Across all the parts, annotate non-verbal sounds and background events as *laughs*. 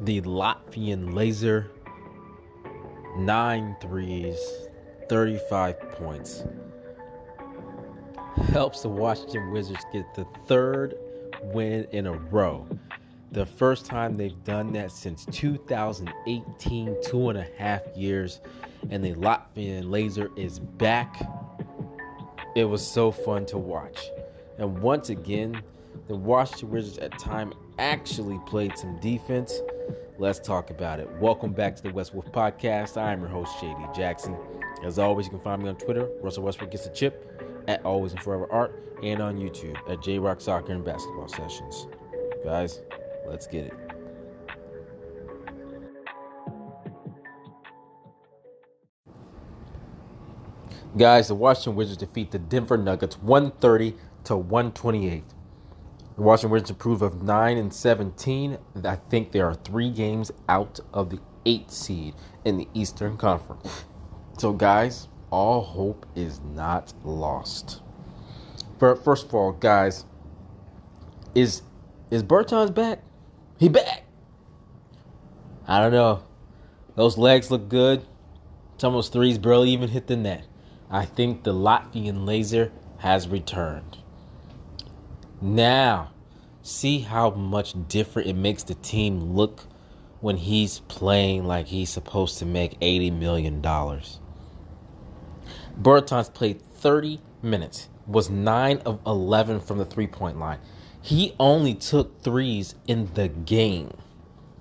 the Latvian laser, nine threes, 35 points. Helps the Washington Wizards get the third win in a row. The first time they've done that since 2018, two and a half years, and the Latvian laser is back. It was so fun to watch. And once again, the Washington Wizards at time actually played some defense. Let's talk about it. Welcome back to the West Wolf Podcast. I am your host, JD Jackson. As always, you can find me on Twitter, Russell Westbrook Gets a Chip, at Always and Forever Art, and on YouTube at J Rock Soccer and Basketball Sessions. Guys, let's get it. Guys, the Washington Wizards defeat the Denver Nuggets 130 to 128. The Washington Wizards improve of 9 and 17. I think they are three games out of the eight seed in the Eastern Conference. So, guys, all hope is not lost. First of all, guys, is is Bertans back? He back. I don't know. Those legs look good. Some of those threes barely even hit the net. I think the Latvian laser has returned. Now, see how much different it makes the team look when he's playing like he's supposed to make $80 million. Bertans played 30 minutes, was 9 of 11 from the three point line. He only took threes in the game.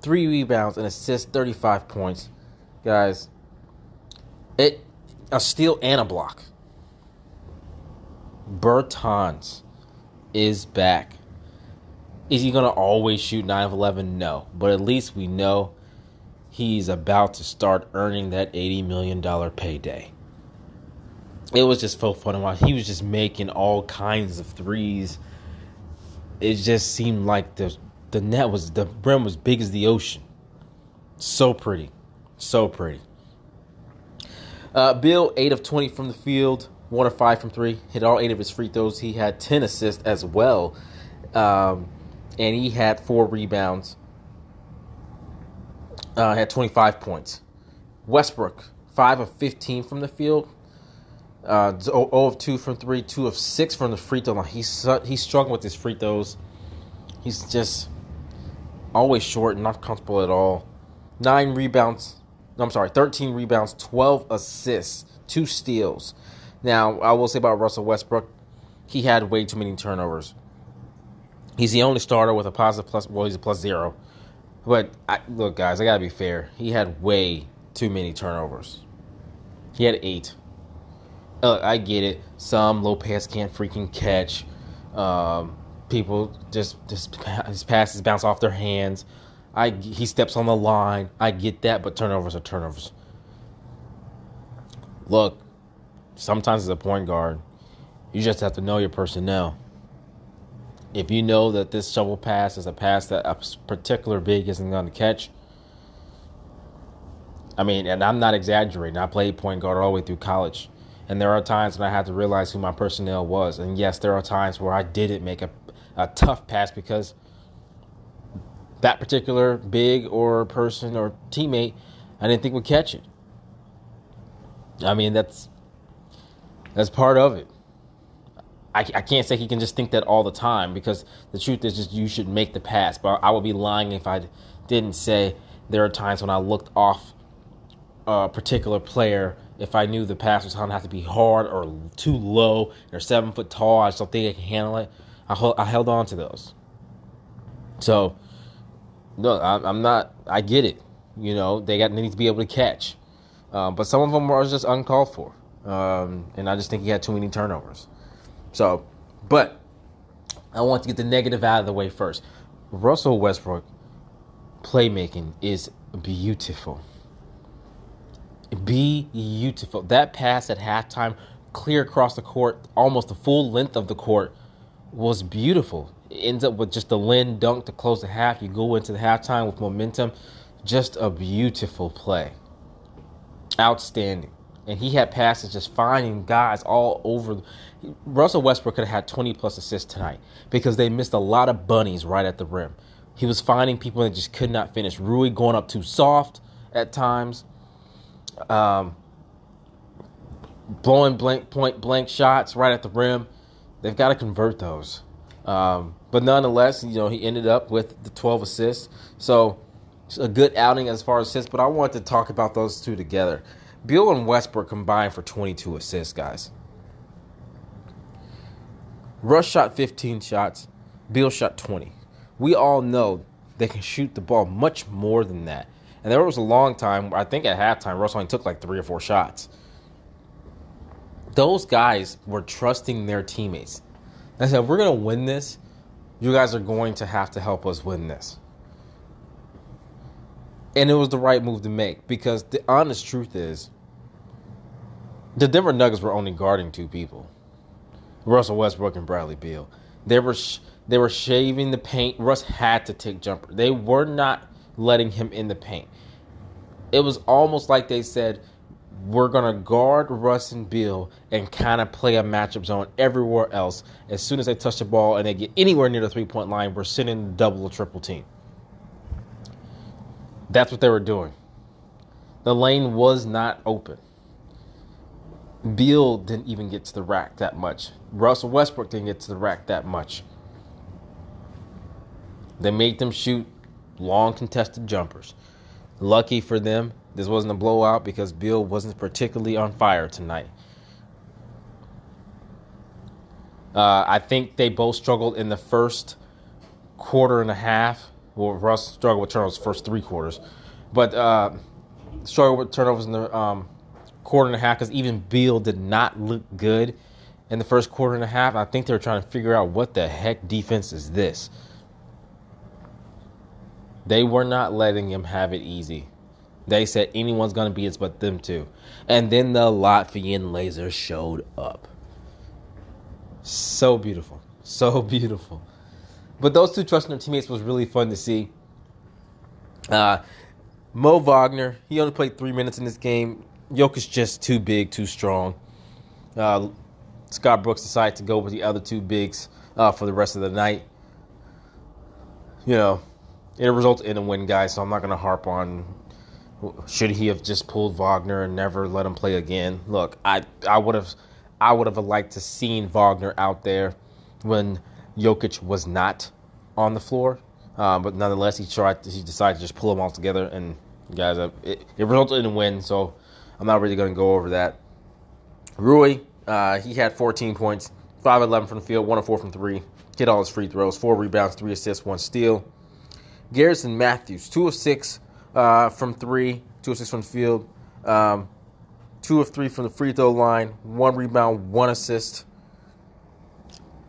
Three rebounds and assists, 35 points. Guys, it a steal and a block. Bertans is back. Is he going to always shoot 9 of 11? No. But at least we know he's about to start earning that $80 million payday. It was just so fun to watch. He was just making all kinds of threes. It just seemed like the the net was the brim was big as the ocean. So pretty. So pretty. Uh, Beal, 8 of 20 from the field, 1 of 5 from 3. Hit all 8 of his free throws. He had 10 assists as well. Um, and he had 4 rebounds. Uh, had 25 points. Westbrook, 5 of 15 from the field. Uh, 0 of 2 from 3, 2 of 6 from the free throw line. He's, he's struggling with his free throws. He's just always short and not comfortable at all. 9 rebounds, no, I'm sorry, 13 rebounds, 12 assists, two steals. Now, I will say about Russell Westbrook, he had way too many turnovers. He's the only starter with a positive plus, well, he's a plus zero. But I, look, guys, I gotta be fair. He had way too many turnovers. He had eight. Uh, I get it. Some low Lopez can't freaking catch. Um, people just just his passes bounce off their hands. I he steps on the line. I get that, but turnovers are turnovers. Look, sometimes as a point guard, you just have to know your personnel. If you know that this shovel pass is a pass that a particular big isn't going to catch, I mean, and I'm not exaggerating. I played point guard all the way through college. And there are times when I had to realize who my personnel was. And yes, there are times where I didn't make a, a tough pass because – that particular big or person or teammate, I didn't think would catch it. I mean, that's that's part of it. I, I can't say he can just think that all the time because the truth is just you should make the pass. But I would be lying if I didn't say there are times when I looked off a particular player if I knew the pass was going to have to be hard or too low or seven foot tall. I just don't think I can handle it. I, I held on to those. So no, I'm not. I get it. You know, they got they need to be able to catch, um, but some of them are just uncalled for, um, and I just think he had too many turnovers. So, but I want to get the negative out of the way first. Russell Westbrook playmaking is beautiful. Beautiful. That pass at halftime, clear across the court, almost the full length of the court, was beautiful ends up with just a Len dunk to close the half. You go into the halftime with momentum. Just a beautiful play. Outstanding. And he had passes just finding guys all over. Russell Westbrook could have had 20 plus assists tonight because they missed a lot of bunnies right at the rim. He was finding people that just could not finish. Rui going up too soft at times. Um, blowing blank point blank shots right at the rim. They've got to convert those. Um, but nonetheless, you know, he ended up with the 12 assists. So a good outing as far as assists. But I wanted to talk about those two together. Beal and Westbrook combined for 22 assists, guys. Russ shot 15 shots. Beal shot 20. We all know they can shoot the ball much more than that. And there was a long time, I think at halftime, Russ only took like three or four shots. Those guys were trusting their teammates. I said, if we're going to win this, you guys are going to have to help us win this. And it was the right move to make because the honest truth is the Denver Nuggets were only guarding two people Russell Westbrook and Bradley Beal. They were, sh- they were shaving the paint. Russ had to take jumper. They were not letting him in the paint. It was almost like they said, we're going to guard Russ and Beal and kind of play a matchup zone everywhere else. As soon as they touch the ball and they get anywhere near the three point line, we're sending double or triple team. That's what they were doing. The lane was not open. Beal didn't even get to the rack that much. Russell Westbrook didn't get to the rack that much. They made them shoot long contested jumpers. Lucky for them, this wasn't a blowout because Beal wasn't particularly on fire tonight. Uh, I think they both struggled in the first quarter and a half. Well, Russ struggled with turnovers first three quarters, but uh, struggled with turnovers in the um, quarter and a half because even Beal did not look good in the first quarter and a half. I think they were trying to figure out what the heck defense is this. They were not letting him have it easy. They said anyone's going to beat us but them two. And then the Latvian laser showed up. So beautiful. So *laughs* beautiful. But those two trusting their teammates was really fun to see. Uh, Mo Wagner, he only played three minutes in this game. Jokic just too big, too strong. Uh, Scott Brooks decided to go with the other two bigs uh, for the rest of the night. You know, it resulted in a win, guys. So I'm not going to harp on should he have just pulled Wagner and never let him play again. Look, I I would have I would have liked to seen Wagner out there when Jokic was not on the floor. Uh, but nonetheless, he tried. He decided to just pull them all together, and guys, uh, it, it resulted in a win. So I'm not really going to go over that. Rui, uh, he had 14 points, 5 11 from the field, 1 4 from 3. Hit all his free throws, 4 rebounds, 3 assists, 1 steal. Garrison Matthews, 2 of 6 uh, from 3, 2 of 6 from the field, um, 2 of 3 from the free throw line, 1 rebound, 1 assist.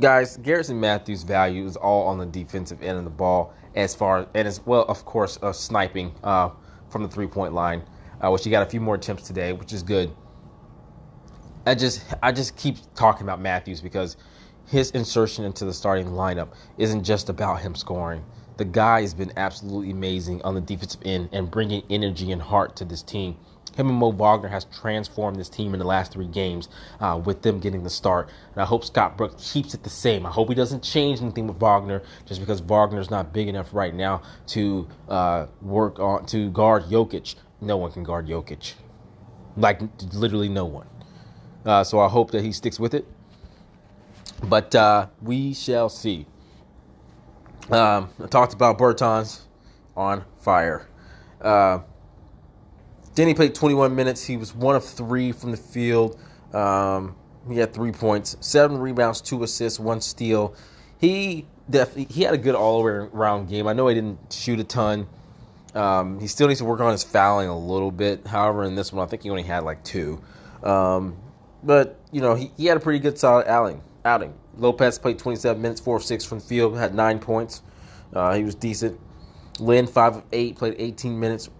Guys, Garrison Matthews' value is all on the defensive end of the ball, as far and as well, of course, uh, sniping uh, from the three point line uh, which he got a few more attempts today, which is good. I just I just keep talking about Matthews because his insertion into the starting lineup isn't just about him scoring. The guy has been absolutely amazing on the defensive end and bringing energy and heart to this team. Him and Mo Wagner has transformed this team in the last three games uh, with them getting the start. And I hope Scott Brooks keeps it the same. I hope he doesn't change anything with Wagner just because Wagner's not big enough right now to uh, work on to guard Jokic no one can guard Jokic. Like literally no one. Uh, so I hope that he sticks with it. But uh, we shall see. Um, I talked about Bertans on fire. Deni played 21 minutes. He was one of three from the field. Um, he had three points, seven rebounds, two assists, one steal. He definitely he had a good all around game. I know he didn't shoot a ton. Um, he still needs to work on his fouling a little bit. However, in this one, I think he only had like two. Um, but, you know, he, he had a pretty good solid outing. outing. Lopez played 27 minutes, 4 of 6 from the field, had 9 points. Uh, he was decent. Len, 5 of 8, played 18 minutes.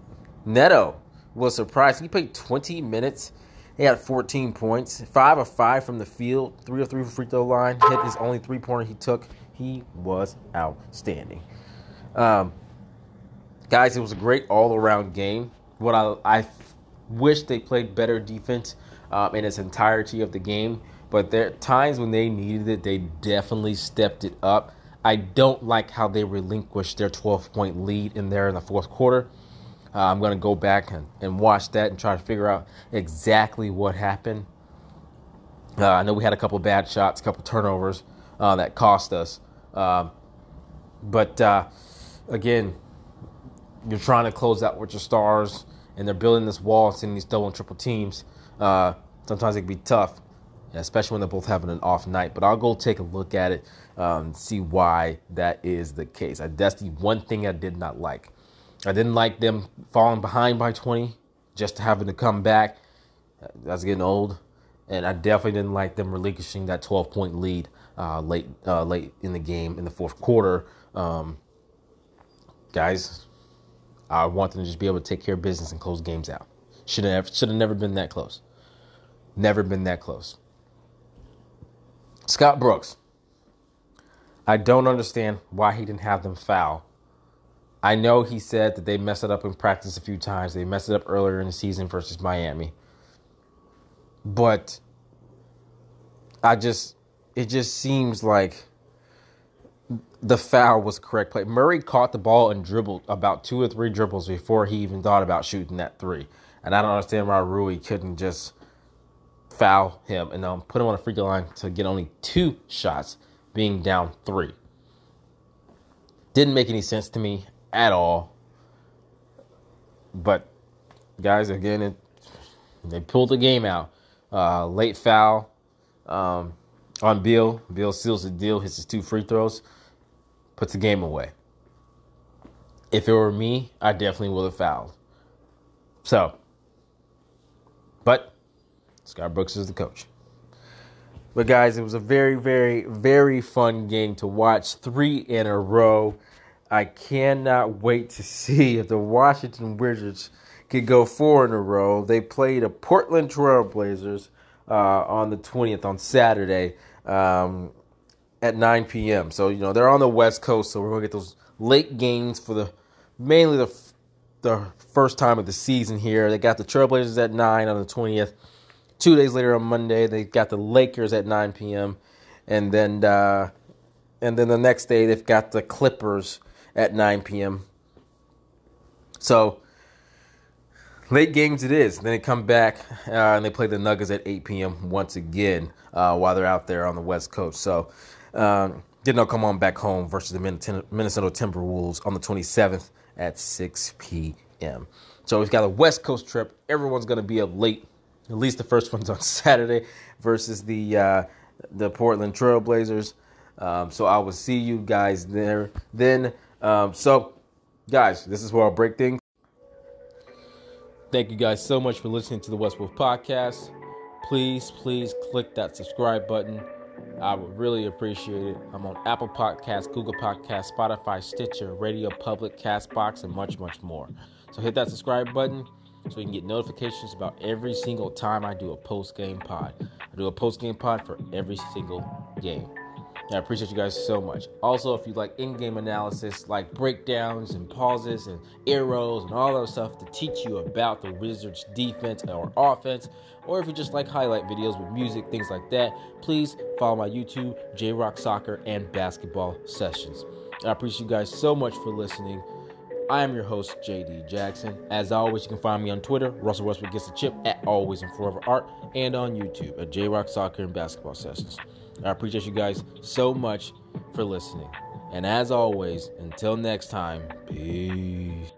Neto was surprised. He played 20 minutes. He had 14 points, 5 of 5 from the field, 3 of 3 from free throw line. Hit his only three pointer he took. He was outstanding. Um, guys, it was a great all around game. What I, I wish they played better defense um, in its entirety of the game, but there are times when they needed it, they definitely stepped it up. I don't like how they relinquished their 12 point lead in there in the fourth quarter. Uh, I'm going to go back and, and watch that and try to figure out exactly what happened. Uh, I know we had a couple bad shots, a couple turnovers uh, that cost us. Um, but uh, again, you're trying to close out with your stars, and they're building this wall, and sending these double and triple teams. Uh, sometimes it can be tough, especially when they're both having an off night. But I'll go take a look at it, um, see why that is the case. That's the one thing I did not like. I didn't like them falling behind by 20, just having to come back. That's getting old, and I definitely didn't like them relinquishing that 12 point lead uh, late uh, late in the game in the fourth quarter. Um, guys, I want them to just be able to take care of business and close games out. Should have should have never been that close. Never been that close. Scott Brooks. I don't understand why he didn't have them foul. I know he said that they messed it up in practice a few times. They messed it up earlier in the season versus Miami. But I just it just seems like the foul was correct play. Murray caught the ball and dribbled about two or three dribbles before he even thought about shooting that three. And I don't understand why Rui couldn't just foul him and um, put him on a free throw line to get only two shots, being down three. Didn't make any sense to me at all. But guys, again, it, they pulled the game out. Uh, late foul um, on Beal. Beal seals the deal, hits his two free throws puts the game away. If it were me, I definitely would have fouled. So, but Scott Brooks is the coach. But guys, it was a very, very, very fun game to watch. Three in a row. I cannot wait to see if the Washington Wizards could go four in a row. They played a Portland Trailblazers uh, on the 20th on Saturday. Um, at 9 p.m. So you know they're on the West Coast, so we're gonna get those late games for the mainly the the first time of the season here. They got the Trailblazers at nine on the 20th. Two days later on Monday, they got the Lakers at 9 p.m. and then uh, and then the next day they've got the Clippers at 9 p.m. So late games it is. Then they come back uh, and they play the Nuggets at 8 p.m. once again uh, while they're out there on the West Coast. So um, did not come on back home versus the Minnesota Timberwolves on the 27th at 6 p.m. So we've got a West Coast trip. Everyone's going to be up late. At least the first *laughs* one's on Saturday versus the uh, the Portland Trailblazers. Um, so I will see you guys there then. Um, so, guys, this is where I'll break things. Thank you guys so much for listening to the West Wolf podcast. Please, please click that subscribe button I would really appreciate it. I'm on Apple Podcasts, Google Podcasts, Spotify, Stitcher, Radio Public, Castbox, and much, much more. So hit that subscribe button so you can get notifications about every single time I do a post game pod. I do a post game pod for every single game. I appreciate you guys so much. Also, if you like in-game analysis, like breakdowns and pauses and arrows and all that stuff to teach you about the Wizards' defense or offense, or if you just like highlight videos with music, things like that, please follow my YouTube, J Rock Soccer and Basketball Sessions. I appreciate you guys so much for listening. I am your host, JD Jackson. As always, you can find me on Twitter, Russell Westbrook Gets a Chip at Always and Forever Art, and on YouTube at J Rock Soccer and Basketball Sessions. I appreciate you guys so much for listening. And as always, until next time, peace.